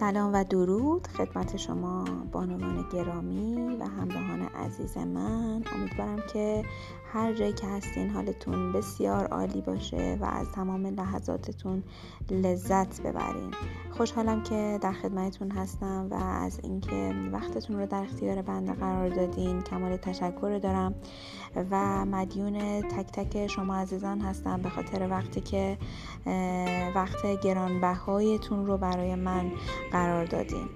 سلام و درود خدمت شما بانوان گرامی و همراهان عزیز من. امیدوارم که هر جایی که هستین حالتون بسیار عالی باشه و از تمام لحظاتتون لذت ببرین. خوشحالم که در خدمتتون هستم و از اینکه وقتتون رو در اختیار بنده قرار دادین. کمال تشکر دارم. و مدیون تک تک شما عزیزان هستم به خاطر وقتی که وقت گرانبهایتون رو برای من قرار دادین.